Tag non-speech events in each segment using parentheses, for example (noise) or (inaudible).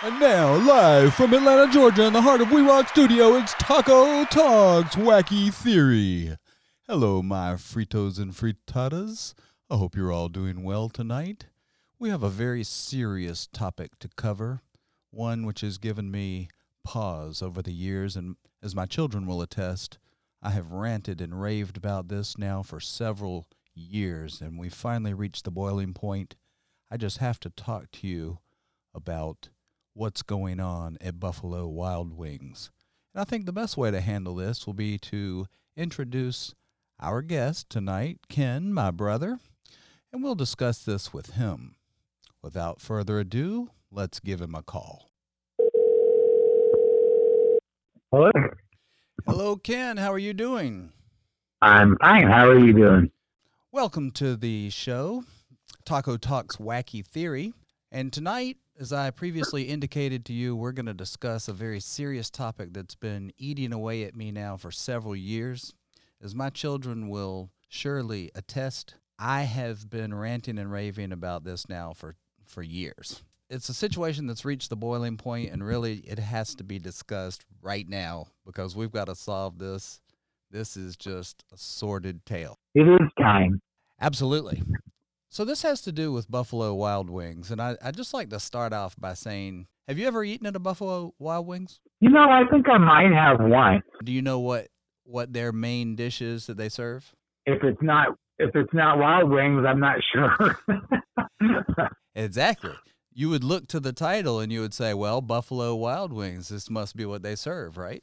And now, live from Atlanta, Georgia, in the heart of We Rock Studio, it's Taco Talks Wacky Theory. Hello, my fritos and frittatas. I hope you're all doing well tonight. We have a very serious topic to cover, one which has given me pause over the years, and as my children will attest, I have ranted and raved about this now for several years, and we finally reached the boiling point. I just have to talk to you about what's going on at Buffalo Wild Wings. And I think the best way to handle this will be to introduce our guest tonight, Ken, my brother, and we'll discuss this with him. Without further ado, let's give him a call. Hello. Hello, Ken. How are you doing? I'm fine. How are you doing? Welcome to the show, Taco Talks Wacky Theory. And tonight, as I previously indicated to you, we're going to discuss a very serious topic that's been eating away at me now for several years. As my children will surely attest, I have been ranting and raving about this now for, for years. It's a situation that's reached the boiling point, and really it has to be discussed right now because we've got to solve this. This is just a sordid tale. It is time. Absolutely. So this has to do with Buffalo Wild Wings, and I I just like to start off by saying, have you ever eaten at a Buffalo Wild Wings? You know, I think I might have one. Do you know what what their main dish is that they serve? If it's not if it's not wild wings, I'm not sure. (laughs) Exactly. You would look to the title and you would say, well, Buffalo Wild Wings, this must be what they serve, right?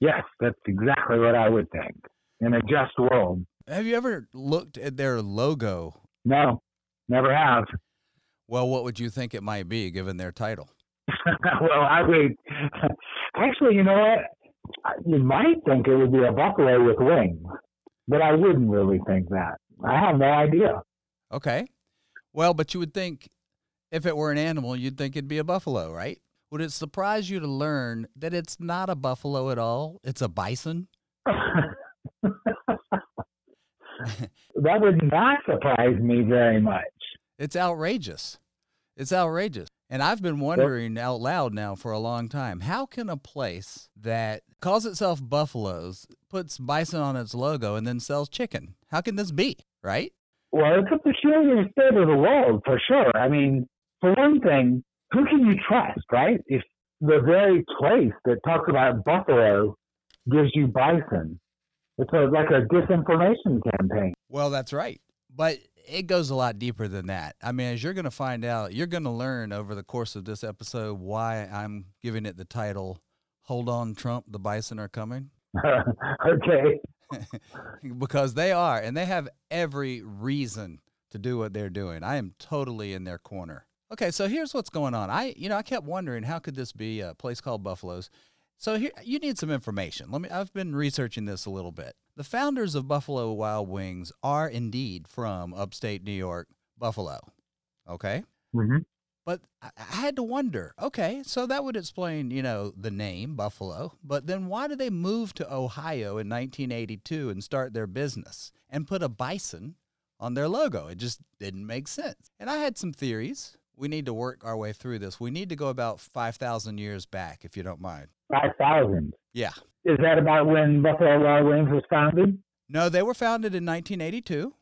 yes, that's exactly what I would think. In a just world. Have you ever looked at their logo? No, never have. Well, what would you think it might be given their title? (laughs) well, I would actually. You know what? You might think it would be a buffalo with wings, but I wouldn't really think that. I have no idea. Okay. Well, but you would think if it were an animal, you'd think it'd be a buffalo, right? Would it surprise you to learn that it's not a buffalo at all? It's a bison? (laughs) (laughs) that would not surprise me very much. It's outrageous. It's outrageous. And I've been wondering out loud now for a long time how can a place that calls itself Buffaloes puts bison on its logo and then sells chicken? How can this be, right? Well, it's a peculiar state of the world for sure. I mean, for one thing, who can you trust, right? If the very place that talks about buffalo gives you bison, it's a, like a disinformation campaign. Well, that's right. But it goes a lot deeper than that. I mean, as you're going to find out, you're going to learn over the course of this episode why I'm giving it the title Hold On Trump, the Bison Are Coming. (laughs) (laughs) okay. because they are, and they have every reason to do what they're doing. I am totally in their corner. Okay, so here's what's going on. I, you know, I kept wondering how could this be a place called Buffaloes. So here, you need some information. Let me. I've been researching this a little bit. The founders of Buffalo Wild Wings are indeed from upstate New York, Buffalo. Okay. hmm But I I had to wonder, okay, so that would explain, you know, the name Buffalo. But then why did they move to Ohio in 1982 and start their business and put a bison on their logo? It just didn't make sense. And I had some theories. We need to work our way through this. We need to go about 5,000 years back, if you don't mind. 5,000. Yeah. Is that about when Buffalo Wild Wings was founded? No, they were founded in 1982.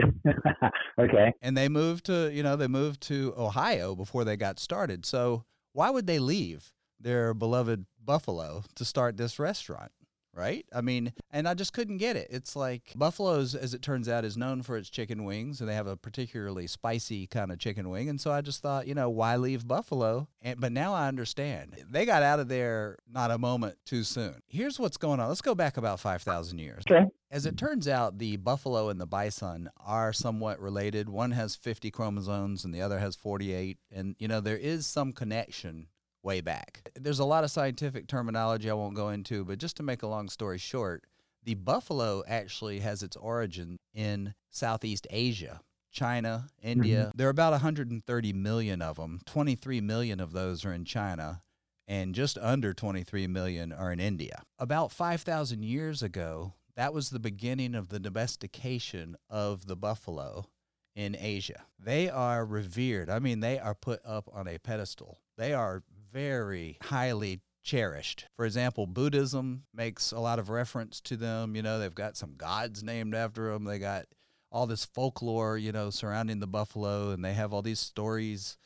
(laughs) okay. and they moved to you know they moved to ohio before they got started so why would they leave their beloved buffalo to start this restaurant right i mean and i just couldn't get it it's like buffalo's as it turns out is known for its chicken wings and they have a particularly spicy kind of chicken wing and so i just thought you know why leave buffalo and but now i understand they got out of there not a moment too soon here's what's going on let's go back about 5000 years Okay. as it turns out, the buffalo and the bison are somewhat related. One has 50 chromosomes and the other has 48. And, you know, there is some connection way back. There's a lot of scientific terminology I won't go into, but just to make a long story short, the buffalo actually has its origin in Southeast Asia. China, India. Mm-hmm. There are about 130 million of them. 23 million of those are in China, and just under 23 million are in India. About 5,000 years ago, that was the beginning of the domestication of the buffalo. in Asia. They are revered. I mean, they are put up on a pedestal. They are very highly cherished. For example, Buddhism makes a lot of reference to them. You know, they've got some gods named after them. They got all this folklore, you know, surrounding the buffalo, and they have all these stories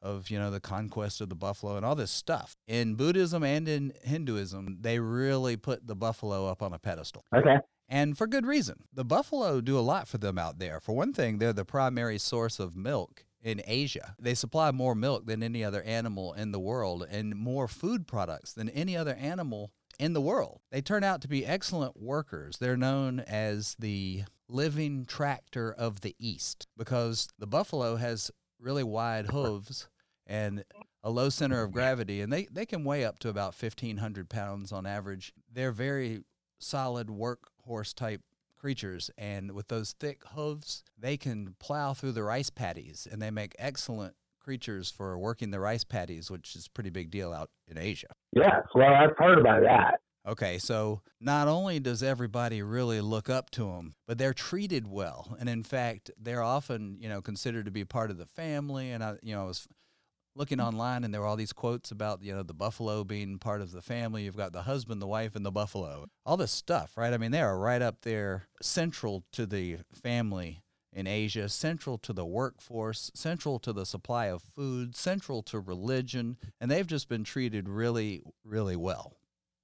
of, you know, the conquest of the buffalo and all this stuff. In Buddhism and in Hinduism, they really put the buffalo up on a pedestal. Okay. And for good reason. The buffalo do a lot for them out there. For one thing, they're the primary source of milk in Asia. They supply more milk than any other animal in the world and more food products than any other animal in the world. They turn out to be excellent workers. They're known as the living tractor of the East because the buffalo has really wide hooves and a low center of gravity, and they, they can weigh up to about 1,500 pounds on average. They're very solid workhorse type creatures, and with those thick hooves, they can plow through the rice paddies, and they make excellent creatures for working the rice paddies, which is a pretty big deal out in Asia. Yes, well, I've heard about that. Okay, so not only does everybody really look up to them, but they're treated well, and in fact, they're often you know considered to be part of the family. And I, you know, I was looking online and there were all these quotes about you know the buffalo being part of the family. You've got the husband the wife and the buffalo. All this stuff right? I mean they are right up there central to the family in asia central to the workforce central to the supply of food central to religion and they've just been treated really really well.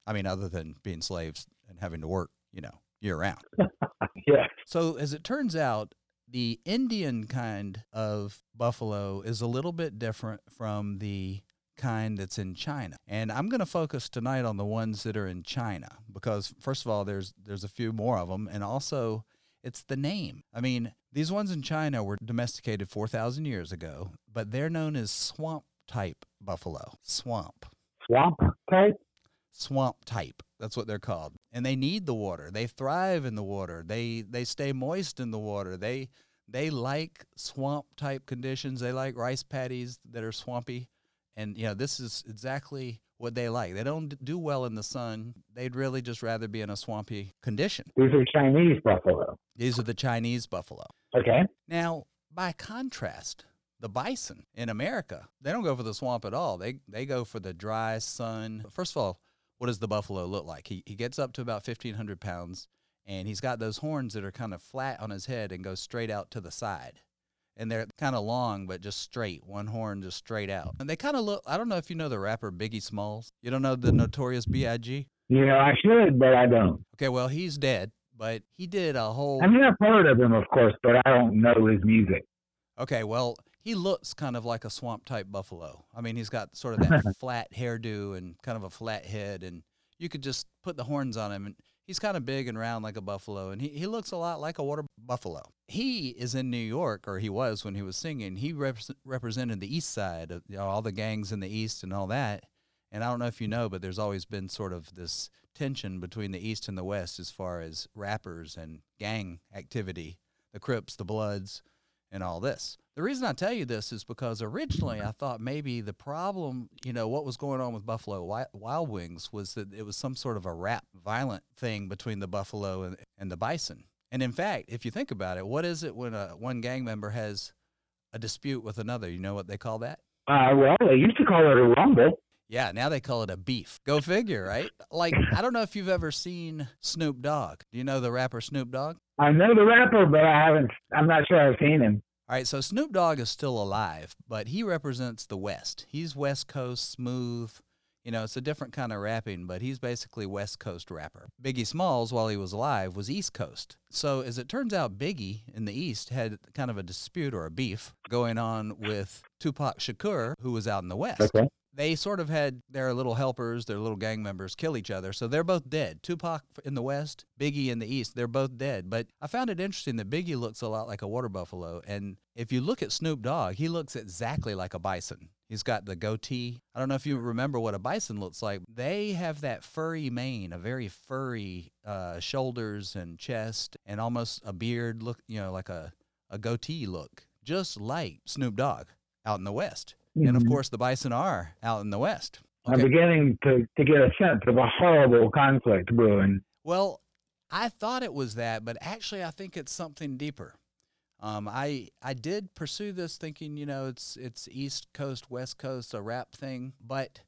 I mean other than being slaves and having to work you know year round (laughs) yeah so as it turns out the Indian kind of buffalo is a little bit different from the kind that's in China. And I'm going to focus tonight on the ones that are in China because first of all there's there's a few more of them and also it's the name. I mean, these ones in China were domesticated 4,000 years ago, but they're known as swamp type buffalo. Swamp. Swamp type? Swamp type. That's what they're called. And they need the water. They thrive in the water. They they stay moist in the water. They they like swamp type conditions. They like rice paddies that are swampy. And you know, this is exactly what they like. They don't do well in the sun. They'd really just rather be in a swampy condition. These are Chinese buffalo. These are the Chinese buffalo. Okay. Now, by contrast, the bison in America, they don't go for the swamp at all. They they go for the dry sun. First of all, what does the buffalo look like? He, he gets up to about 1,500 pounds, and he's got those horns that are kind of flat on his head and go straight out to the side. And they're kind of long, but just straight, one horn just straight out. And they kind of look, I don't know if you know the rapper Biggie Smalls. You don't know the notorious B.I.G.? Yeah, I should, but I don't. Okay, well, he's dead, but he did a whole. I mean, I've heard of him, of course, but I don't know his music. Okay, well, he looks kind of like a swamp type buffalo. I mean, he's got sort of that (laughs) flat hairdo and kind of a flat head, and you could just put the horns on him, and he's kind of big and round like a buffalo, and he, he looks a lot like a water buffalo. He is in New York, or he was when he was singing. He rep- represented the East Side, of, you know, all the gangs in the East and all that. And I don't know if you know, but there's always been sort of this tension between the East and the West as far as rappers and gang activity, the Crips, the Bloods, and all this. The reason I tell you this is because originally I thought maybe the problem, you know, what was going on with Buffalo Wild Wings was that it was some sort of a rap violent thing between the buffalo and, and the bison. And in fact, if you think about it, what is it when a one gang member has a dispute with another? You know what they call that? Uh, well, they used to call it a rumble. Yeah, now they call it a beef. Go figure, right? Like, (laughs) I don't know if you've ever seen Snoop Dogg. Do you know the rapper Snoop Dogg? I know the rapper, but I haven't. I'm not sure I've seen him. All right, so Snoop Dogg is still alive, but he represents the West. He's West Coast smooth. You know, it's a different kind of rapping, but he's basically West Coast rapper. Biggie Smalls, while he was alive, was East Coast. So as it turns out, Biggie in the East had kind of a dispute or a beef going on with Tupac Shakur, who was out in the West. Okay they sort of had their little helpers, their little gang members kill each other. So they're both dead. Tupac in the West, Biggie in the East, they're both dead. But I found it interesting that Biggie looks a lot like a water buffalo. And if you look at Snoop Dogg, he looks exactly like a bison. He's got the goatee. I don't know if you remember what a bison looks like. They have that furry mane, a very furry uh, shoulders and chest, and almost a beard look, you know, like a, a goatee look, just like Snoop Dogg out in the West. Mm-hmm. And of mm-hmm. course, the bison are out in the west. Okay. I'm beginning to, to get a sense of a horrible conflict brewing. Well, I thought it was that, but actually, I think it's something deeper. Um, I I did pursue this thinking, you know, it's it's East Coast, West Coast, a rap thing, but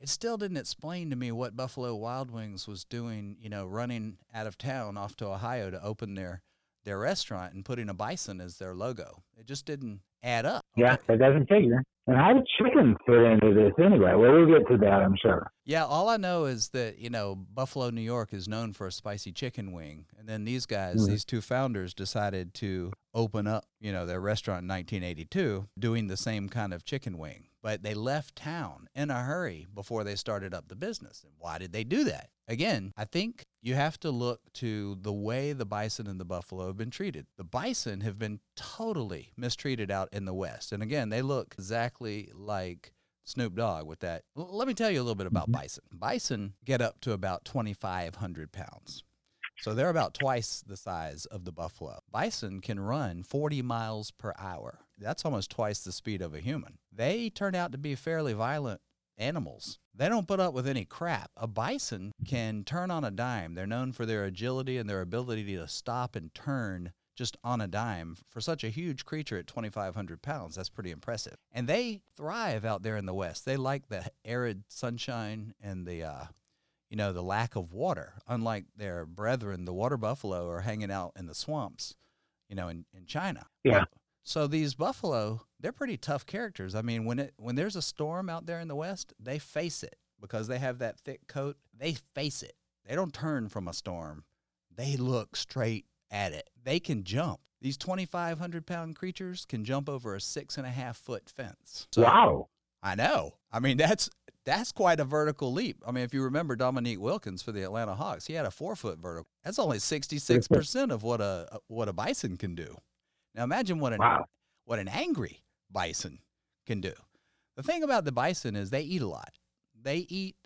it still didn't explain to me what Buffalo Wild Wings was doing, you know, running out of town off to Ohio to open their their restaurant and putting a bison as their logo. It just didn't add up. Yeah, it doesn't figure. And how did chicken fit into this anyway? Well, we'll get to that, I'm sure. Yeah, all I know is that, you know, Buffalo, New York is known for a spicy chicken wing. And then these guys, mm-hmm. these two founders, decided to open up, you know, their restaurant in 1982 doing the same kind of chicken wing. But they left town in a hurry before they started up the business. And why did they do that? Again, I think you have to look to the way the bison and the buffalo have been treated. The bison have been totally mistreated out in the West. And again, they look exactly like Snoop Dogg with that. let me tell you a little bit about mm-hmm. bison. Bison get up to about 2,500 pounds. So they're about twice the size of the buffalo. Bison can run 40 miles per hour. That's almost twice the speed of a human. They turn out to be fairly violent animals. They don't put up with any crap. A bison can turn on a dime. They're known for their agility and their ability to stop and turn just on a dime. For such a huge creature at 2,500 pounds, that's pretty impressive. And they thrive out there in the West. They like the arid sunshine and the, uh, you know, the lack of water. Unlike their brethren, the water buffalo, are hanging out in the swamps, you know, in, in China. Yeah. So these buffalo, they're pretty tough characters. I mean, when it when there's a storm out there in the west, they face it because they have that thick coat. They face it. They don't turn from a storm. They look straight at it. They can jump. These 2,500 pound creatures can jump over a six and a half foot fence. So, wow. I know. I mean, that's that's quite a vertical leap. I mean, if you remember Dominique Wilkins for the Atlanta Hawks, he had a four foot vertical. That's only 66% of what a what a bison can do. Now imagine what an wow. what an angry bison can do. The thing about the bison is they eat a lot. They eat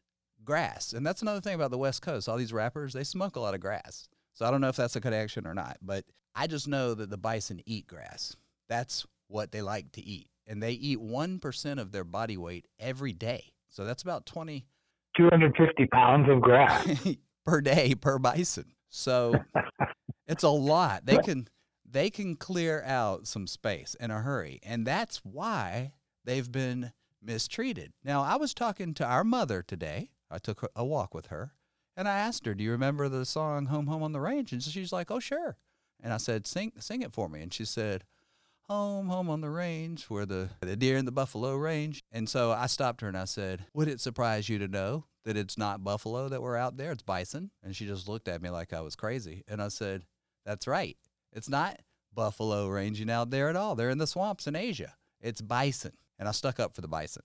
grass, and that's another thing about the West Coast. All these rappers they smoke a lot of grass. So I don't know if that's a connection or not, but I just know that the bison eat grass. That's what they like to eat, and they eat one percent of their body weight every day. So that's about 20 250 pounds of grass (laughs) per day per bison. So (laughs) it's a lot. They can they can clear out some space in a hurry. And that's why they've been mistreated. Now, I was talking to our mother today. I took a walk with her and I asked her, Do you remember the song Home, Home on the Range? And she's like, Oh, sure. And I said, Sing, sing it for me. And she said, Home, home on the range, where the, the deer and the buffalo range. And so I stopped her and I said, Would it surprise you to know that it's not buffalo that we're out there? It's bison. And she just looked at me like I was crazy. And I said, That's right. It's not buffalo ranging out there at all. They're in the swamps in Asia. It's bison. And I stuck up for the bison.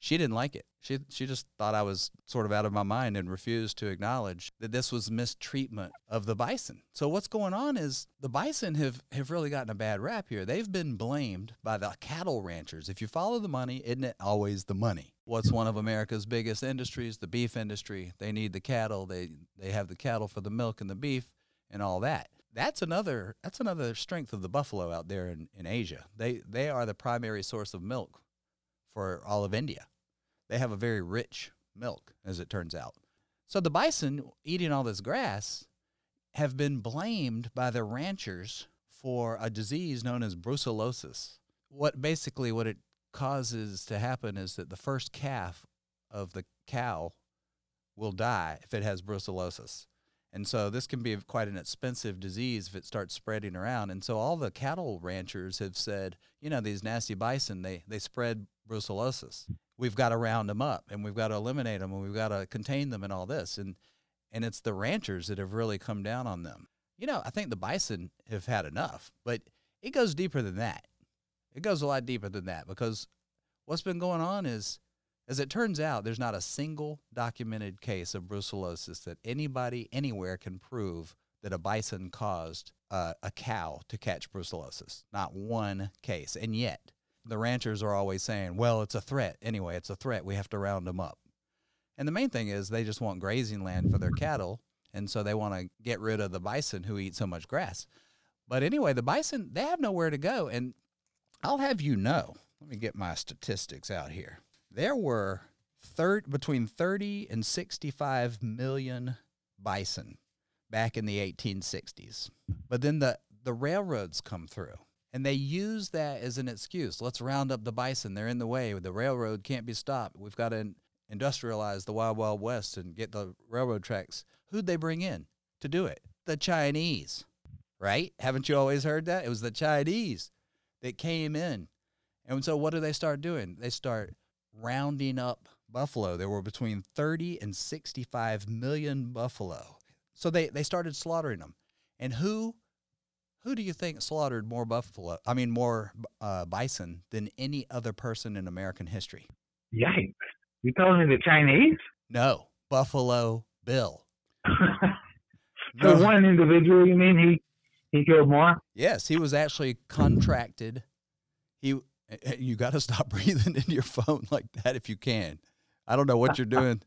She didn't like it. She, she just thought I was sort of out of my mind and refused to acknowledge that this was mistreatment of the bison. So what's going on is the bison have, have really gotten a bad rap here. They've been blamed by the cattle ranchers. If you follow the money, isn't it always the money? What's one of America's biggest industries? The beef industry. They need the cattle. They they have the cattle for the milk and the beef and all that that's another that's another strength of the buffalo out there in, in Asia. They they are the primary source of milk for all of India. They have a very rich milk, as it turns out. So the bison eating all this grass have been blamed by the ranchers for a disease known as brucellosis. What basically what it causes to happen is that the first calf of the cow will die if it has brucellosis. And so this can be quite an expensive disease if it starts spreading around. And so all the cattle ranchers have said, you know, these nasty bison, they, they spread brucellosis. We've got to round them up and we've got to eliminate them and we've got to contain them and all this. And, and it's the ranchers that have really come down on them. You know, I think the bison have had enough, but it goes deeper than that. It goes a lot deeper than that because what's been going on is as it turns out, there's not a single documented case of brucellosis that anybody anywhere can prove that a bison caused uh, a cow to catch brucellosis. Not one case. And yet, the ranchers are always saying, well, it's a threat. Anyway, it's a threat. We have to round them up. And the main thing is they just want grazing land for their cattle. And so they want to get rid of the bison who eat so much grass. But anyway, the bison, they have nowhere to go. And I'll have you know, let me get my statistics out here there were thir- between 30 and 65 million bison back in the 1860s. But then the, the railroads come through And they use that as an excuse. Let's round up the bison. They're in the way. The railroad can't be stopped. We've got to industrialize the Wild Wild West and get the railroad tracks. Who'd they bring in to do it? The Chinese, right? Haven't you always heard that? It was the Chinese that came in. And so what do they start doing? They start rounding up buffalo. There were between 30 and 65 million buffalo. So they, they started slaughtering them. And who who do you think slaughtered more buffalo? I mean, more uh, bison than any other person in American history? Yikes! You telling me the Chinese? No, Buffalo Bill. (laughs) so no. one individual, you mean he he killed more? Yes, he was actually contracted. He you got to (laughs) stop breathing into your phone like that if you can. I don't know what you're (laughs) doing.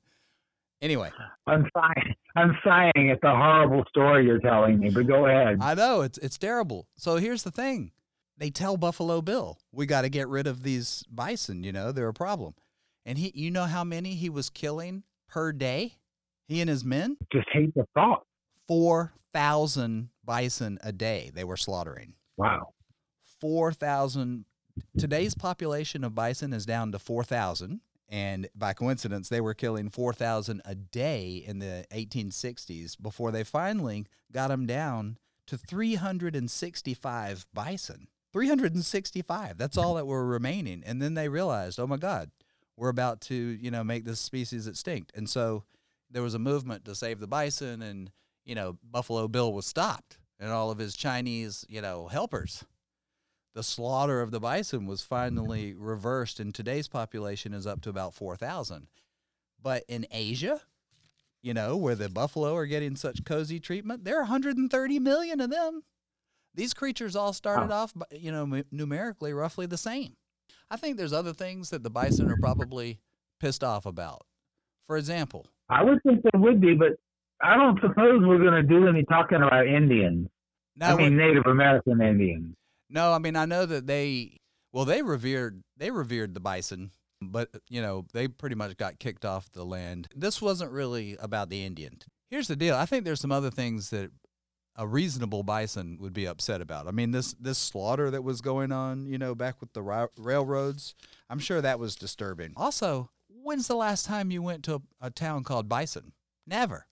Anyway, I'm sighing. I'm sighing at the horrible story you're telling me. But go ahead. I know it's it's terrible. So here's the thing: they tell Buffalo Bill, "We got to get rid of these bison. You know, they're a problem." And he, you know, how many he was killing per day? He and his men. Just hate the thought. Four thousand bison a day they were slaughtering. Wow. Four thousand. Today's population of bison is down to four thousand and by coincidence, they were killing 4,000 a day in the 1860s before they finally got them down to 365 bison. 365. That's all that were remaining. And then they realized, oh my God, we're about to, you know, make this species extinct. And so there was a movement to save the bison, and, you know, Buffalo Bill was stopped and all of his Chinese, you know, helpers the slaughter of the bison was finally mm-hmm. reversed, and today's population is up to about 4,000. But in Asia, you know, where the buffalo are getting such cozy treatment, there are 130 million of them. These creatures all started off, you know, numerically roughly the same. I think there's other things that the bison are probably pissed off about. For example, I would think there would be, but I don't suppose we're going to do any talking about Indians. Now, I mean, Native American Indians. No, I mean I know that they well they revered they revered the bison, but you know they pretty much got kicked off the land. This wasn't really about the Indian. Here's the deal. I think there's some other things that a reasonable bison would be upset about. I mean this this slaughter that was going on, you know, back with the ra- railroads. I'm sure that was disturbing. Also, when's the last time you went to a, a town called Bison? Never,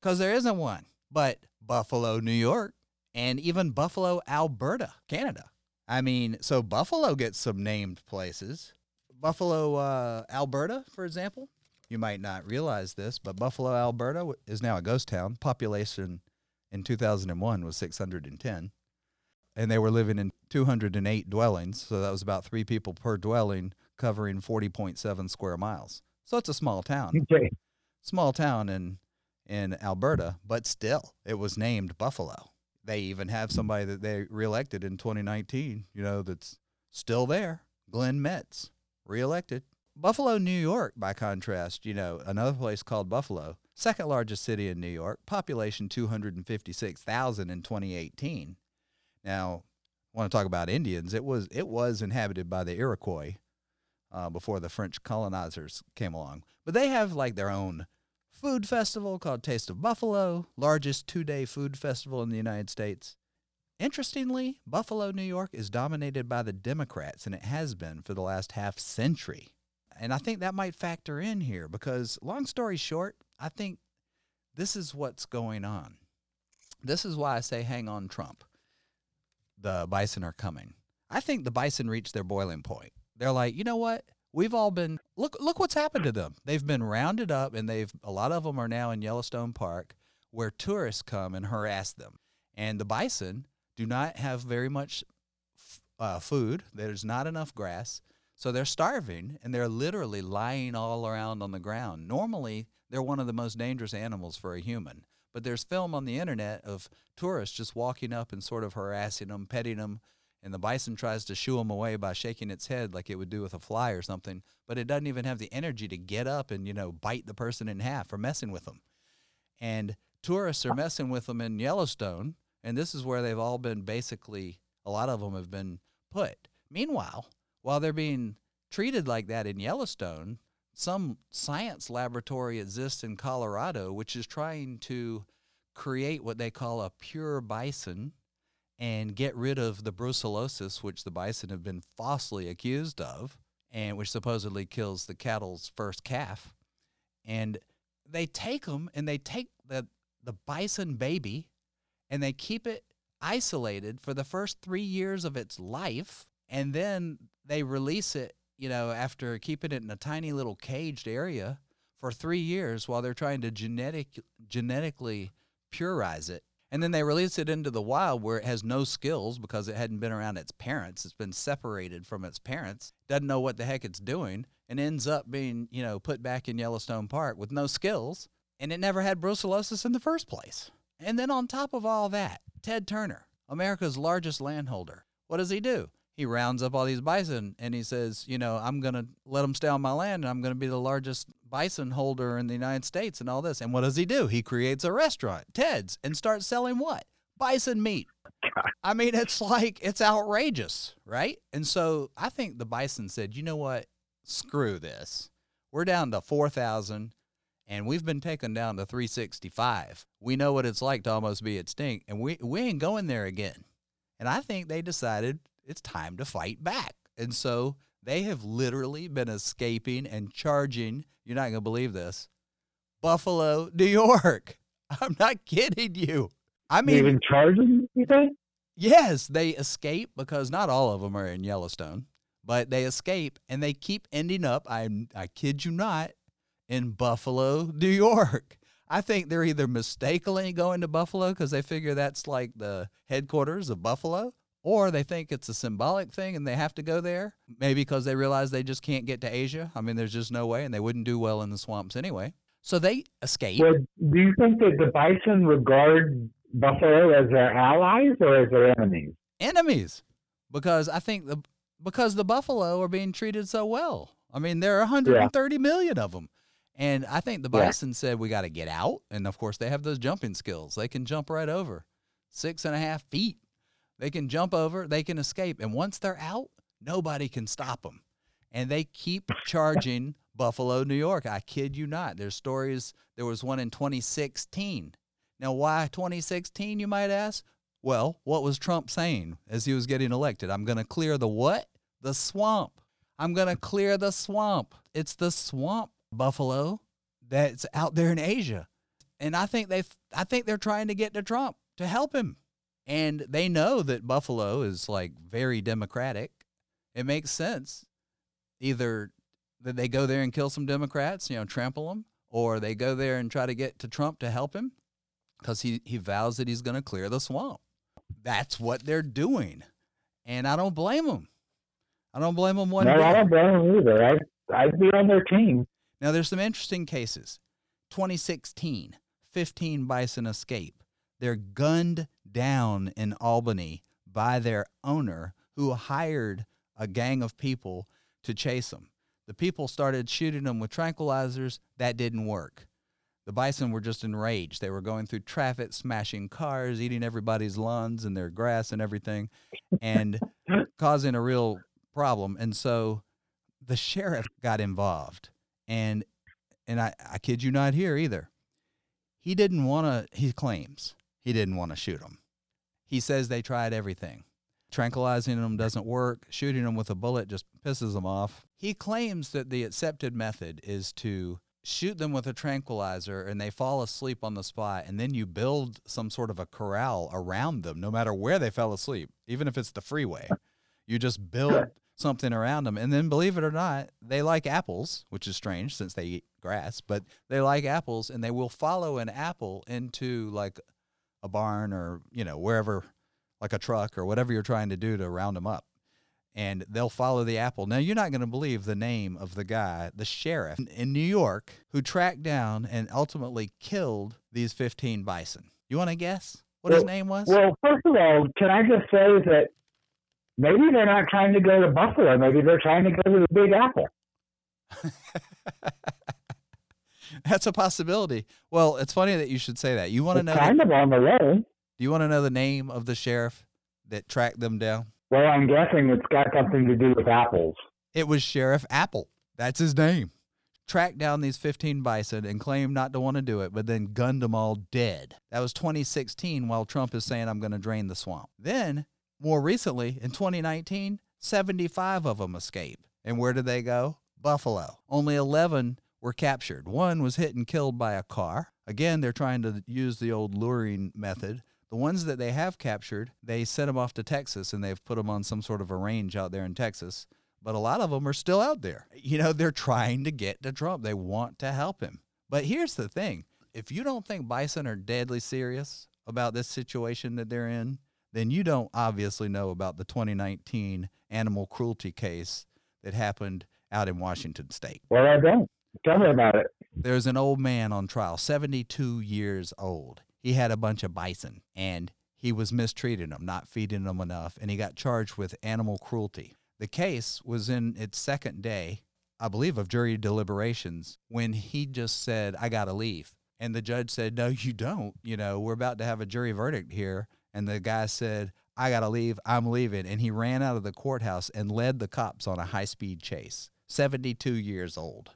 because there isn't one. But Buffalo, New York, and even Buffalo, Alberta, Canada. I mean, so Buffalo gets some named places. Buffalo, uh, Alberta, for example. You might not realize this, but Buffalo, Alberta is now a ghost town. Population in 2001 was 610. And they were living in 208 dwellings. So that was about three people per dwelling, covering 40.7 square miles. So it's a small town. (laughs) Okay. Small town in, in Alberta, but still, it was named Buffalo they even have somebody that they reelected in 2019, you know, that's still there. Glenn Metz, reelected. Buffalo, New York, by contrast, you know, another place called Buffalo, second largest city in New York, population 256,000 in 2018. Now, want to talk about Indians. It was it was inhabited by the Iroquois uh, before the French colonizers came along, but they have like their own food festival called Taste of Buffalo, largest two day food festival in the United States. Interestingly, Buffalo, New York is dominated by the Democrats, and it has been for the last half century. And I think that might factor in here because, long story short, I think this is what's going on. This is why I say hang on, Trump. The bison are coming. I think the bison reached their boiling point. They're like, you know what? We've all been look look what's happened to them. They've been rounded up, and they've a lot of them are now in Yellowstone Park, where tourists come and harass them. And the bison do not have very much uh, food. There's not enough grass, so they're starving, and they're literally lying all around on the ground. Normally, they're one of the most dangerous animals for a human. But there's film on the internet of tourists just walking up and sort of harassing them, petting them, and the bison tries to shoo him away by shaking its head like it would do with a fly or something, but it doesn't even have the energy to get up and, you know, bite the person in half for messing with them. And tourists are messing with them in Yellowstone, and this is where they've all been basically, a lot of them have been put. Meanwhile, while they're being treated like that in Yellowstone, some science laboratory exists in Colorado which is trying to create what they call a pure bison and get rid of the brucellosis, which the bison have been falsely accused of, and which supposedly kills the cattle's first calf. And they take them and they take the the bison baby and they keep it isolated for the first three years of its life, and then they release it. You know, after keeping it in a tiny little caged area for three years while they're trying to genetic genetically purize it. And then they release it into the wild where it has no skills because it hadn't been around its parents. It's been separated from its parents, doesn't know what the heck it's doing, and ends up being, you know, put back in Yellowstone Park with no skills. And it never had brucellosis in the first place. And then on top of all that, Ted Turner, America's largest landholder, what does he do? He rounds up all these bison and he says, you know, I'm going to let them stay on my land and I'm going to be the largest bison holder in the United States and all this. And what does he do? He creates a restaurant, Ted's, and starts selling what? Bison meat. (laughs) I mean, it's like, it's outrageous, right? And so I think the bison said, you know what? Screw this. We're down to 4,000 and we've been taken down to 365. We know what it's like to almost be extinct, and we, we ain't going there again. And I think they decided it's time to fight back. And so they have literally been escaping and charging, you're not going to believe this, Buffalo, New York. (laughs) I'm not kidding you. I mean, even charging, you think? Yes, they escape because not all of them are in Yellowstone, but they escape and they keep ending up, I, I kid you not, in Buffalo, New York. I think they're either mistakenly going to Buffalo because they figure that's like the headquarters of Buffalo, or they think it's a symbolic thing and they have to go there. Maybe because they realize they just can't get to Asia. I mean, there's just no way, and they wouldn't do well in the swamps anyway. So they escape. Well, do you think that the bison regard buffalo as their allies or as their enemies? Enemies, because I think the because the buffalo are being treated so well. I mean, there are 130 yeah. million of them. And I think the bison yeah. said we got to get out. And of course, they have those jumping skills. They can jump right over six and a half feet. They can jump over, they can escape. And once they're out, nobody can stop them. And they keep (laughs) charging Buffalo, New York. I kid you not. There's stories. There was one in 2016. Now, why 2016, you might ask? Well, what was Trump saying as he was getting elected? I'm going to clear the what? The swamp. I'm going to clear the swamp. It's the swamp buffalo that's out there in Asia. And I think they I think they're trying to get to Trump to help him. And they know that Buffalo is like very democratic. It makes sense. Either that they go there and kill some Democrats, you know, trample them, or they go there and try to get to Trump to help him because he, he vows that he's going to clear the swamp. That's what they're doing. And I don't blame them. I don't blame them one no, bit. I don't blame them either. I'd, I'd be on their team. Now, there's some interesting cases. 2016, 15 bison escape. They're gunned down in Albany by their owner who hired a gang of people to chase them. The people started shooting them with tranquilizers. That didn't work. The bison were just enraged. They were going through traffic, smashing cars, eating everybody's lawns and their grass and everything, and (laughs) causing a real problem. And so the sheriff got involved and and I, I kid you not here either. He didn't want to. He claims he didn't want to shoot them. He says they tried everything. Tranquilizing them doesn't work. Shooting them with a bullet just pisses them off. He claims that the accepted method is to shoot them with a tranquilizer and they fall asleep on the spot and then you build some sort of a corral around them no matter where they fell asleep even if it's the freeway you just build something around them. And then, believe it or not, they like apples, which is strange since they eat grass, but they like apples and they will follow an apple into like a barn or, you know, wherever, like a truck or whatever you're trying to do to round them up. And they'll follow the apple. Now, you're not going to believe the name of the guy, the sheriff in New York, who tracked down and ultimately killed these 15 bison. You want to guess what well, his name was? Well, first of all, can I just say that maybe they're not trying to go to Buffalo. Maybe they're trying to go to the Big Apple. (laughs) (laughs) That's a possibility. Well, it's funny that you should say that. You want to know kind the, of on the way. Do you want to know the name of the sheriff that tracked them down? Well, I'm guessing it's got something to do with apples. It was Sheriff Apple. That's his name. tracked down these 15 bison and claimed not to want to do it, but then gunned them all dead. That was 2016 while Trump is saying, I'm going to drain the swamp. Then, more recently, in 2019, 75 of them escaped. And where did they go? Buffalo. Only 11 were captured. One was hit and killed by a car. Again, they're trying to use the old luring method. The ones that they have captured, they sent them off to Texas and they've put them on some sort of a range out there in Texas. But a lot of them are still out there. You know, they're trying to get to Trump. They want to help him. But here's the thing if you don't think bison are deadly serious about this situation that they're in, then you don't obviously know about the 2019 animal cruelty case that happened out in Washington state. Well, I don't. Tell me about it. There's an old man on trial, 72 years old. He had a bunch of bison and he was mistreating them, not feeding them enough, and he got charged with animal cruelty. The case was in its second day, I believe, of jury deliberations when he just said, I got to leave. And the judge said, No, you don't. You know, we're about to have a jury verdict here. And the guy said, I got to leave. I'm leaving. And he ran out of the courthouse and led the cops on a high speed chase. 72 years old.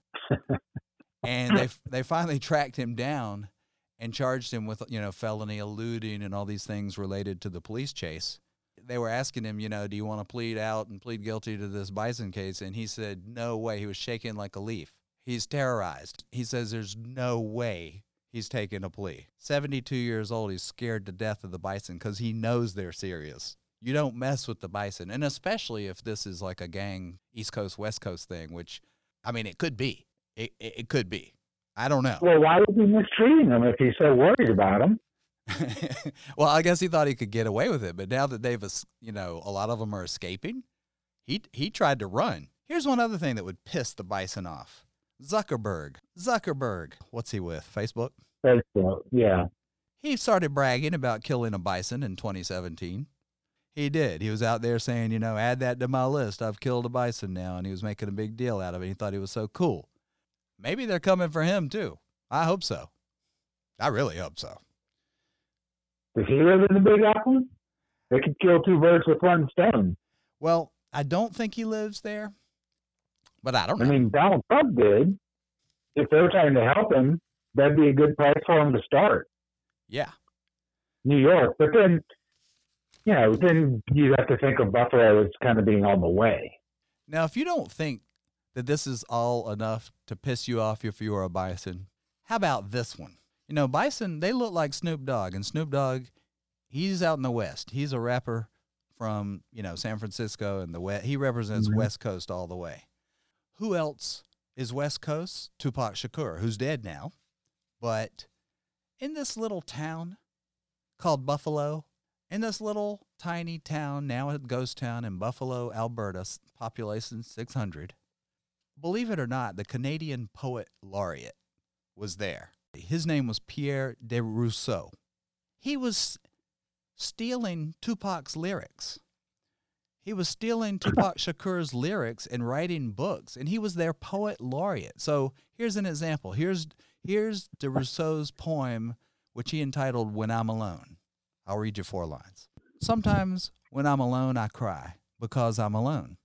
And they they finally tracked him down and charged him with you know felony eluding and all these things related to the police chase they were asking him, you know, do you want to plead out and plead guilty to this bison case? And he said, no way. He was shaking like a leaf. He's terrorized. He says there's no way he's taking a plea. 72 years old. He's scared to death of the bison because he knows they're serious. You don't mess with the bison. And especially if this is like a gang East Coast, West Coast thing, which, I mean, it could be. It, it, it could be. I don't know. Well, why would he mistreating them if he's so worried about them? (laughs) well, I guess he thought he could get away with it, but now that they've, you know, a lot of them are escaping, he he tried to run. Here's one other thing that would piss the bison off: Zuckerberg. Zuckerberg. What's he with? Facebook. Facebook. Yeah. He started bragging about killing a bison in 2017. He did. He was out there saying, you know, add that to my list. I've killed a bison now, and he was making a big deal out of it. He thought he was so cool. Maybe they're coming for him too. I hope so. I really hope so. Does he live in the Big Apple? They could kill two birds with one stone. Well, I don't think he lives there, but I don't know. I mean, Donald Trump did. If they're trying to help him, that'd be a good place for him to start. Yeah. New York. But then, you know, then you have to think of Buffalo as kind of being on the way. Now, if you don't think that this is all enough to piss you off if you are a bison, how about this one? You know, Bison, they look like Snoop Dogg, and Snoop Dogg, he's out in the West. He's a rapper from, you know, San Francisco and the West. He represents mm-hmm. West Coast all the way. Who else is West Coast? Tupac Shakur, who's dead now. But in this little town called Buffalo, in this little tiny town, now a ghost town in Buffalo, Alberta, population 600, believe it or not, the Canadian poet laureate was there. His name was Pierre de Rousseau. He was stealing Tupac's lyrics. He was stealing Tupac Shakur's lyrics and writing books, and he was their poet laureate. So here's an example. Here's here's de Rousseau's poem, which he entitled "When I'm Alone." I'll read you four lines. Sometimes when I'm alone, I cry because I'm alone.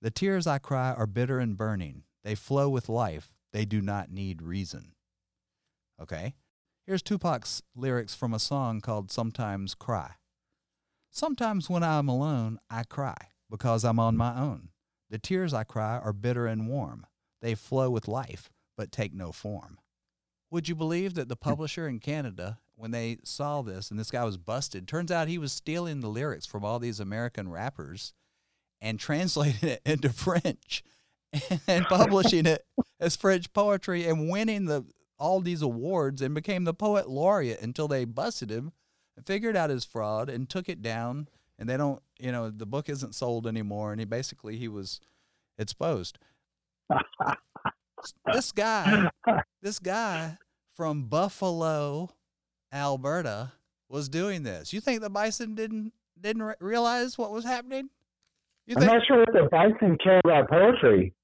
The tears I cry are bitter and burning. They flow with life. They do not need reason. Okay? Here's Tupac's lyrics from a song called Sometimes Cry. Sometimes when I'm alone, I cry because I'm on my own. The tears I cry are bitter and warm. They flow with life, but take no form. Would you believe that the hmm. publisher in Canada, when they saw this and this guy was busted, turns out he was stealing the lyrics from all these American rappers and translating it into French (laughs) and publishing it as French poetry and winning the all these awards and became the poet laureate until they busted him and figured out his fraud and took it down. And they don't, you know, the book isn't sold anymore. And he basically he was exposed. (laughs) this guy, this guy from Buffalo, Alberta, was doing this. You think the bison didn't didn't re- realize what was happening? You I'm not sure if the bison care about poetry.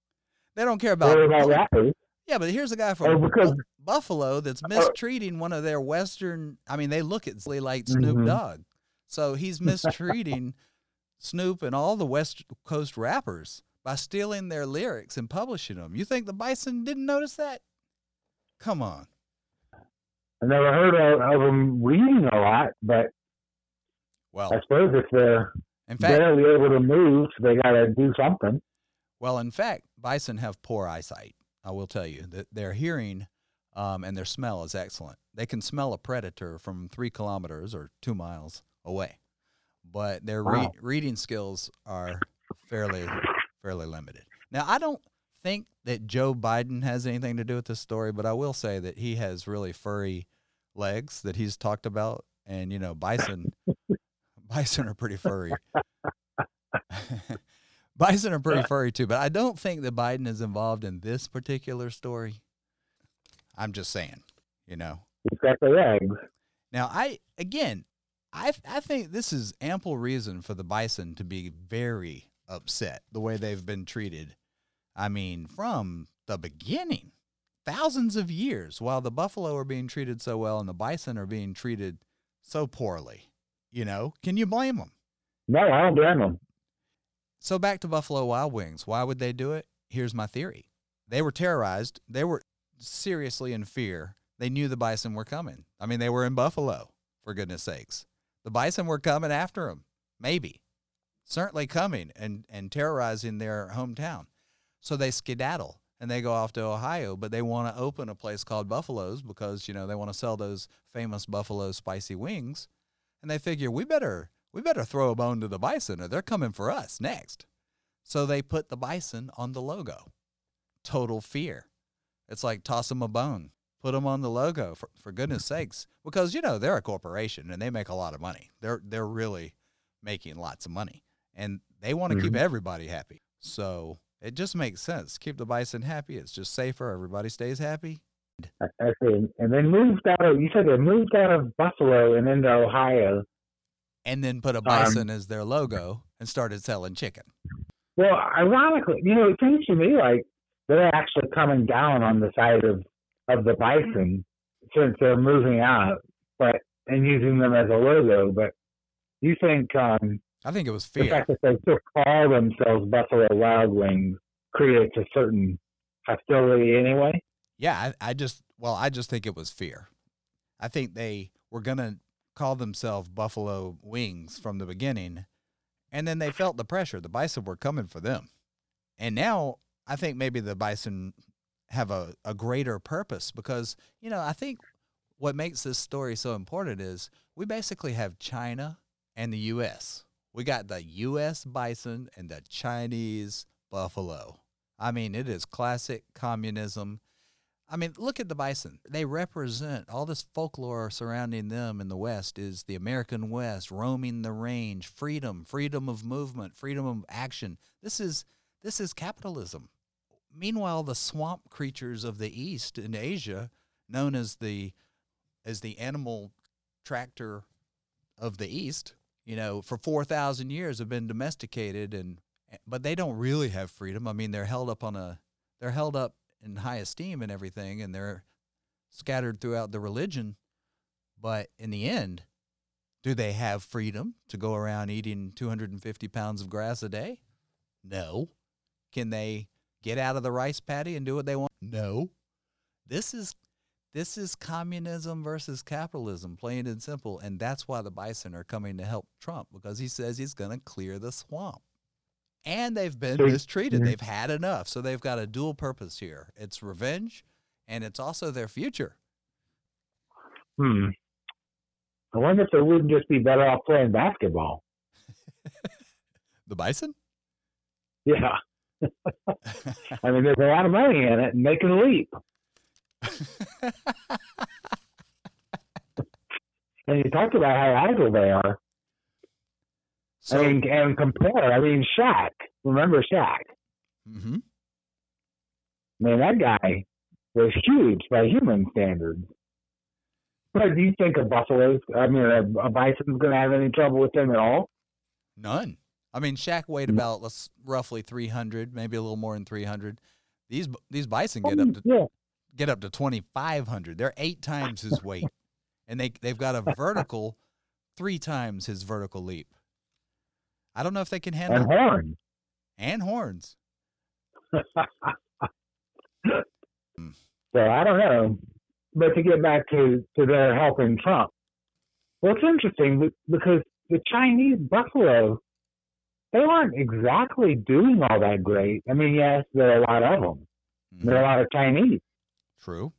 They don't care about, about rappers. Yeah, but here's a guy from oh, because, Buffalo that's uh, mistreating one of their Western. I mean, they look at like Snoop mm-hmm. Dogg, so he's mistreating (laughs) Snoop and all the West Coast rappers by stealing their lyrics and publishing them. You think the bison didn't notice that? Come on. I never heard of, of them reading a lot, but Well, I suppose if they're in fact, barely able to move, they got to do something. Well, in fact, bison have poor eyesight. I will tell you that their hearing um, and their smell is excellent. They can smell a predator from three kilometers or two miles away, but their re- reading skills are fairly fairly limited. Now, I don't think that Joe Biden has anything to do with this story, but I will say that he has really furry legs that he's talked about, and you know, bison bison are pretty furry. (laughs) Bison are pretty furry too, but I don't think that Biden is involved in this particular story. I'm just saying, you know. He's got the legs. Now, I again, I I think this is ample reason for the bison to be very upset the way they've been treated. I mean, from the beginning, thousands of years, while the buffalo are being treated so well and the bison are being treated so poorly. You know, can you blame them? No, I don't blame them. So back to Buffalo Wild Wings. Why would they do it? Here's my theory. They were terrorized. They were seriously in fear. They knew the bison were coming. I mean, they were in Buffalo, for goodness sakes. The bison were coming after them. Maybe. Certainly coming and, and terrorizing their hometown. So they skedaddle and they go off to Ohio, but they want to open a place called Buffalo's because, you know, they want to sell those famous Buffalo spicy wings. And they figure we better we better throw a bone to the bison or they're coming for us next. So they put the bison on the logo. Total fear. It's like toss them a bone, put them on the logo for, for goodness sakes, because you know they're a corporation and they make a lot of money. They're they're really making lots of money, and they want to keep Mhm. everybody happy. So it just makes sense. Keep the bison happy. It's just safer. Everybody stays happy. I, see. And they moved out of, you said they moved out of Buffalo and into Ohio. And then put a bison as their logo and started selling chicken. Well, ironically, you know, it seems to me like they're actually coming down on the side of, of the bison since they're moving out, but and using them as a logo. But you think um, I think it was the fear. fact that they still call themselves Buffalo Wild Wings creates a certain hostility anyway? Yeah, I, I just well, I just think it was fear. I think they were gonna call themselves Buffalo Wings from the beginning, and then they felt the pressure. The bison were coming for them, and now I think maybe the bison have a, a greater purpose because you know I think what makes this story so important is we basically have China and the U.S. We got the U.S. bison and the Chinese buffalo. I mean, it is classic communism. I mean, look at the bison. They represent all this folklore surrounding them in the West is the American West, roaming the range, freedom, freedom of movement, freedom of action. This is this is capitalism. Meanwhile, the swamp creatures of the East in Asia, known as the as the animal tractor of the East, you know, for 4,000 years have been domesticated and but they don't really have freedom. I mean, they're held up on a they're held up in high esteem and everything and they're scattered throughout the religion, but in the end, do they have freedom to go around eating 250 pounds of grass a day? No. Can they get out of the rice paddy and do what they want? No. This is this is communism versus capitalism, plain and simple. And that's why the bison are coming to help Trump because he says he's going to clear the swamp. And they've been So- mistreated. Mhm. They've had enough. So they've got a dual purpose here it's revenge and it's also their future. Hmm. I wonder if they wouldn't just be better off playing basketball. (laughs) The bison? Yeah. (laughs) I mean, there's a lot of money in it, and they can leap. (laughs) And you talked about how agile they are. So, I mean, and compare. I mean, Shaq. Remember Shaq? mhm. I mean, that guy was huge by human standards. But do you think a buffalo's, I mean, a, a bison's going to have any trouble with them at all? None. I mean, Shaq weighed Mm. about let's roughly 300, maybe a little more than 300. These these bison get up to yeah. get up to 2500. They're 8 times his weight. and they they've got a vertical 3 times his vertical leap. I don't know if they can handle And horns. and horns. (laughs) so I don't know. But to get back to, to their helping Trump, well, it's interesting because the Chinese buffalo, they aren't exactly doing all that great. I mean, yes, there are a lot of them. Mm-hmm. There are a lot of Chinese. True.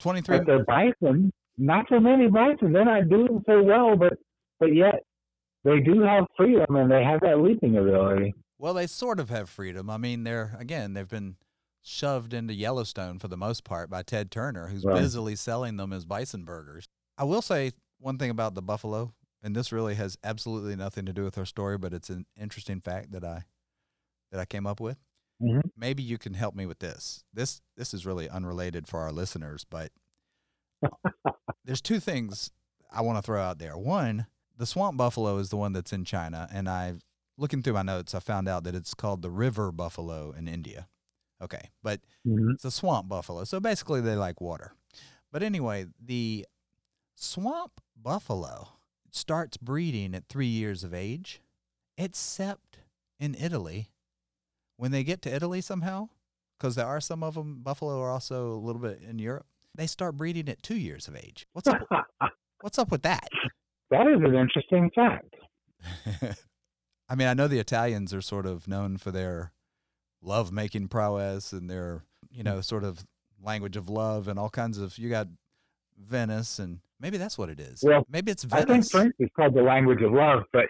23. But the bison, not so many bison. They're not doing so well, but but yet they do have freedom and they have that leaping ability. Well, they sort of have freedom. I mean, they're again, they've been shoved into Yellowstone for the most part by Ted Turner, who's right. busily selling them as bison burgers. I will say one thing about the buffalo, and this really has absolutely nothing to do with our story, but it's an interesting fact that I that I came up with. Mm-hmm. Maybe you can help me with this. This this is really unrelated for our listeners, but (laughs) there's two things I want to throw out there. One, the swamp buffalo is the one that's in China, and I looking through my notes, I found out that it's called the river buffalo in India. Okay, but mm-hmm. it's a swamp buffalo, so basically they like water. But anyway, the swamp buffalo starts breeding at three years of age, except in Italy. When they get to Italy somehow, because there are some of them, buffalo are also a little bit in Europe, they start breeding at two years of age. What's up? what's up with that? That is an interesting fact. (laughs) I mean, I know the Italians are sort of known for their love making prowess and their, you know, sort of language of love and all kinds of. You got Venice, and maybe that's what it is. Well, maybe it's Venice. I think French is called the language of love, but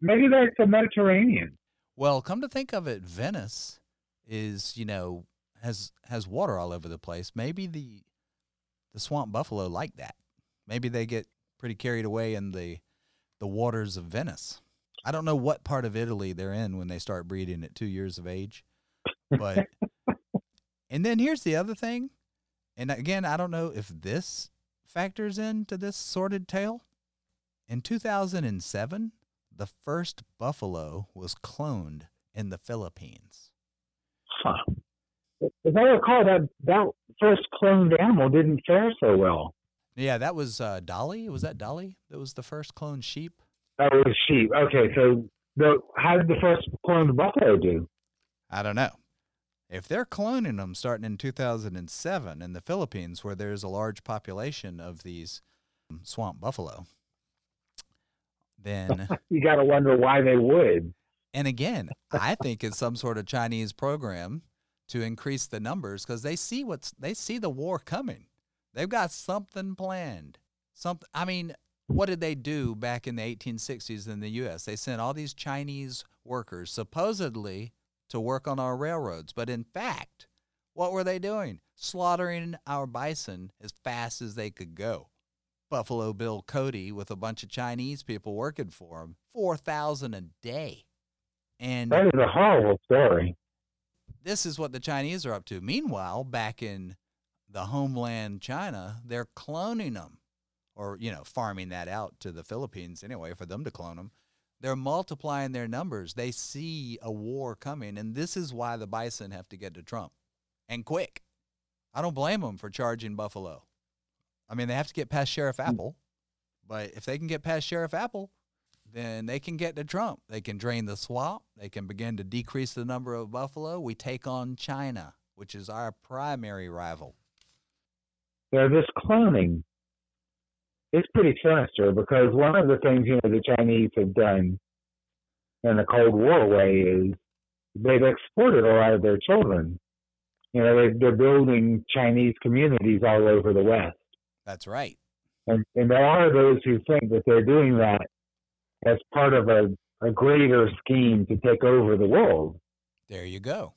maybe that's the Mediterranean. Well, come to think of it, Venice is, you know, has has water all over the place. Maybe the the swamp buffalo like that. Maybe they get pretty carried away in the the waters of Venice. I don't know what part of Italy they're in when they start breeding at two years of age, but (laughs) and then here's the other thing, and again I don't know if this factors into this sordid tale. In 2007, the first buffalo was cloned in the Philippines. Huh. As I recall, that that first cloned animal didn't fare so well. Yeah, that was uh, Dolly. Was that Dolly? That was the first cloned sheep. That was sheep. Okay, so the how did the first cloned buffalo do? I don't know. If they're cloning them starting in 2007 in the Philippines, where there's a large population of these um, swamp buffalo, then (laughs) you got to wonder why they would. And again, I think it's some sort of Chinese program to increase the numbers because they see what's they see the war coming. They've got something planned. Something. I mean, what did they do back in the 1860s in the U.S.? They sent all these Chinese workers supposedly to work on our railroads, but in fact, what were they doing? Slaughtering our bison as fast as they could go. Buffalo Bill Cody with a bunch of Chinese people working for him, four thousand a day. And that is a horrible story. This is what the Chinese are up to. Meanwhile, back in the homeland China, they're cloning them or, you know, farming that out to the Philippines anyway for them to clone them. They're multiplying their numbers. They see a war coming, and this is why the bison have to get to Trump and quick. I don't blame them for charging Buffalo. I mean, they have to get past Sheriff hmm. Apple, but if they can get past Sheriff Apple, then they can get to Trump. They can drain the swamp. They can begin to decrease the number of buffalo. We take on China, which is our primary rival. They're just cloning. It's pretty sinister because one of the things you know the Chinese have done in the Cold War way is they've exported a lot of their children. You know, they, they're building Chinese communities all over the West. That's right. And, and there are those who think that they're doing that as part of a, a greater scheme to take over the world. There you go.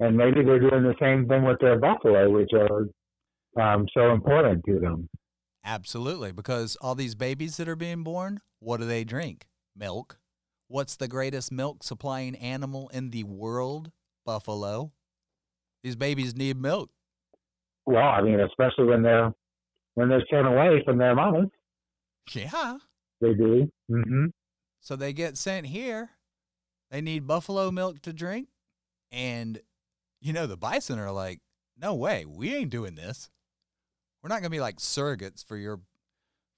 And maybe they're doing the same thing with their buffalo, which are um, so important to them. Absolutely, because all these babies that are being born, what do they drink? Milk. What's the greatest milk supplying animal in the world? Buffalo. These babies need milk. Well, I mean, especially when they're when they're sent away from their mamas. Yeah. They do. Mm-hmm. So they get sent here. They need buffalo milk to drink. And, you know, the bison are like, no way, we ain't doing this. We're not going to be like surrogates for your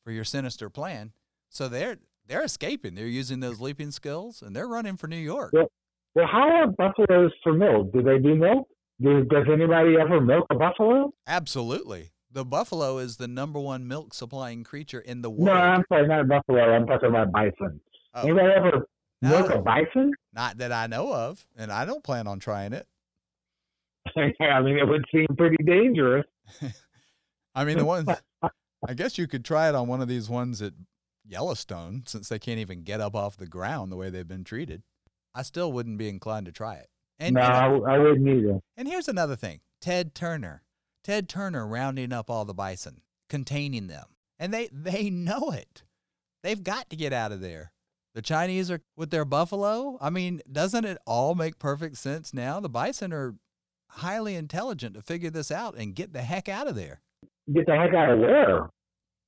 for your sinister plan. So they're they're escaping. They're using those leaping skills and they're running for New York. Well, Well, how are buffaloes for milk? Do they do milk? Do, does anybody ever milk a buffalo? Absolutely. The buffalo is the number one milk supplying creature in the world. No, I'm sorry, not buffalo. I'm talking about bison. Oh. Anybody ever milk a bison? Not that I know of, and I don't plan on trying it. (laughs) I mean, it would seem pretty dangerous. (laughs) I mean, the (laughs) ones, I guess you could try it on one of these ones at Yellowstone since they can't even get up off the ground the way they've been treated. I still wouldn't be inclined to try it. And, no, and, I, I wouldn't either. and here's another thing Ted Turner. Ted Turner rounding up all the bison, containing them. And they, they know it. They've got to get out of there. The Chinese are with their buffalo. I mean, doesn't it all make perfect sense now? The bison are highly intelligent to figure this out and get the heck out of there. Get the heck out of there.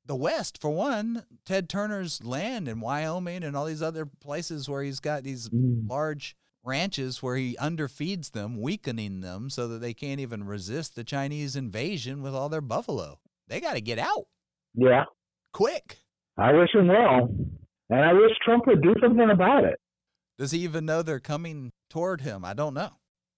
the West, for one, Ted Turner's land in Wyoming and all these other places where he's got these Mm. large ranches where he underfeeds them, weakening them so that they can't even resist the Chinese invasion with all their buffalo. They got to get out Yeah, quick. I wish him well. And I wish Trump would do something about it. Does he even know they're coming toward him? I don't know.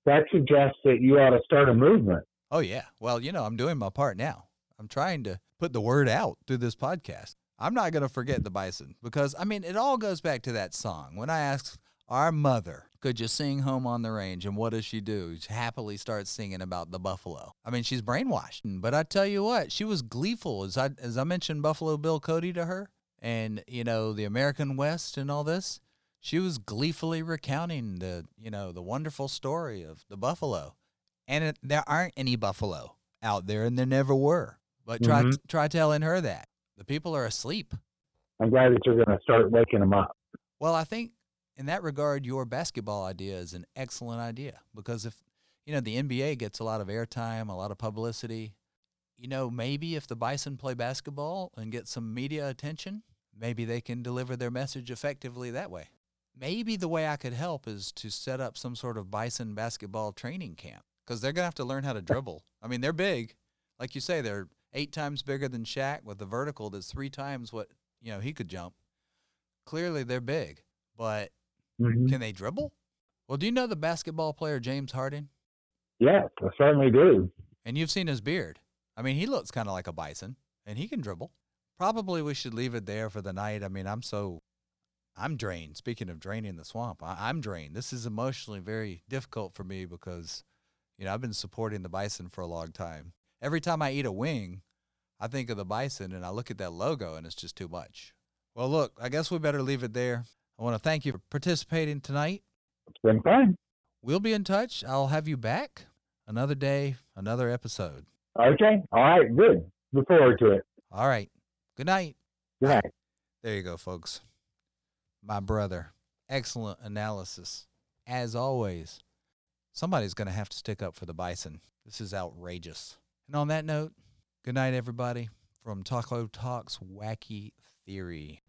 That suggests that you ought to start a movement. Oh, yeah. Well, you know, I'm doing my part now. I'm trying to put the word out through this podcast. I'm not going to forget the bison because, I mean, it all goes back to that song. When I asked our mother, could you sing Home on the Range? And what does she do? She happily starts singing about the buffalo. I mean, she's brainwashed. But I tell you what, she was gleeful as I, as I mentioned Buffalo Bill Cody to her and, you know, the American West and all this. She was gleefully recounting the, you know, the wonderful story of the buffalo. And it, there aren't any buffalo out there, and there never were. But try Mhm. try telling her that the people are asleep. I'm glad that you're going to start waking them up. Well, I think in that regard, your basketball idea is an excellent idea because if you know the NBA gets a lot of airtime, a lot of publicity, you know maybe if the Bison play basketball and get some media attention, maybe they can deliver their message effectively that way. Maybe the way I could help is to set up some sort of Bison basketball training camp because they're gonna have to learn how to dribble. I mean, they're big, like you say, they're eight times bigger than Shaq with a vertical that's three times what you know he could jump. Clearly, they're big, but Mhm. can they dribble? Well, do you know the basketball player James Harden? Yes, I certainly do. And you've seen his beard. I mean, he looks kind of like a bison, and he can dribble. Probably we should leave it there for the night. I mean, I'm so, I'm drained. Speaking of draining the swamp, I, I'm drained. This is emotionally very difficult for me because, you know, I've been supporting the bison for a long time. Every time I eat a wing, I think of the bison and I look at that logo and it's just too much. Well, look, I guess we better leave it there. I want to thank you for participating tonight. It's been fun. We'll be in touch. I'll have you back another day, another episode. Okay. All right. Good. Look forward to it. All right. Good night. Good night. There you go, folks. My brother. Excellent analysis. As always, somebody's going to have to stick up for the bison. This is outrageous. And on that note, good night, everybody, from Taco Talks Wacky Theory.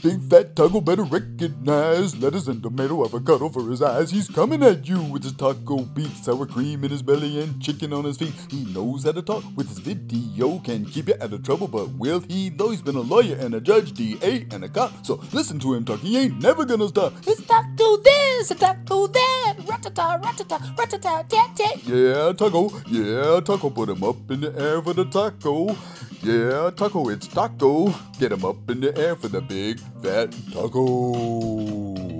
Big fat taco better recognize lettuce and tomato avocado for his eyes. He's coming at you with his taco beef, sour cream in his belly, and chicken on his feet. He knows how to talk with his video, can keep you out of trouble, but will he? Though he's been a lawyer and a judge, DA and a cop. So listen to him talk, he ain't never gonna stop. It's taco this, a taco that, ratata, ratata, ratata, tat tat. Yeah, taco, yeah, taco, put him up in the air for the taco. Yeah, taco, it's taco. Get him up in the air for the big fat taco.